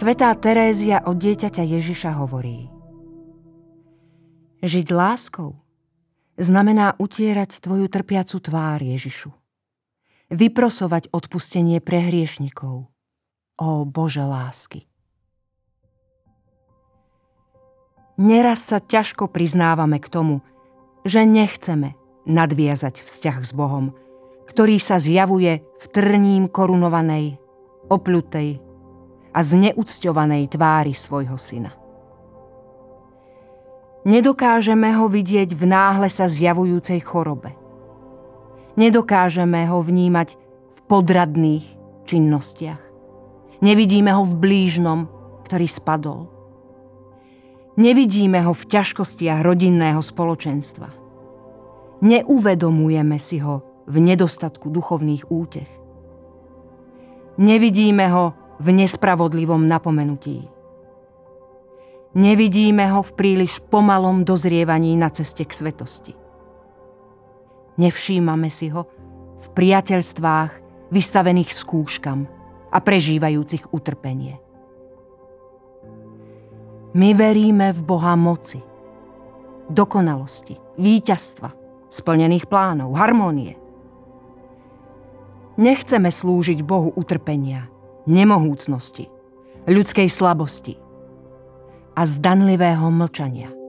Svetá Terézia od dieťaťa Ježiša hovorí Žiť láskou znamená utierať tvoju trpiacu tvár Ježišu. Vyprosovať odpustenie pre hriešnikov. Ó Bože lásky. Neraz sa ťažko priznávame k tomu, že nechceme nadviazať vzťah s Bohom, ktorý sa zjavuje v trním korunovanej, opľutej a zneúcťovanej tvári svojho syna. Nedokážeme ho vidieť v náhle sa zjavujúcej chorobe. Nedokážeme ho vnímať v podradných činnostiach. Nevidíme ho v blížnom, ktorý spadol. Nevidíme ho v ťažkostiach rodinného spoločenstva. Neuvedomujeme si ho v nedostatku duchovných útech. Nevidíme ho v nespravodlivom napomenutí. Nevidíme ho v príliš pomalom dozrievaní na ceste k svetosti. Nevšímame si ho v priateľstvách vystavených skúškam a prežívajúcich utrpenie. My veríme v Boha moci, dokonalosti, víťazstva, splnených plánov, harmónie. Nechceme slúžiť Bohu utrpenia, nemohúcnosti, ľudskej slabosti a zdanlivého mlčania.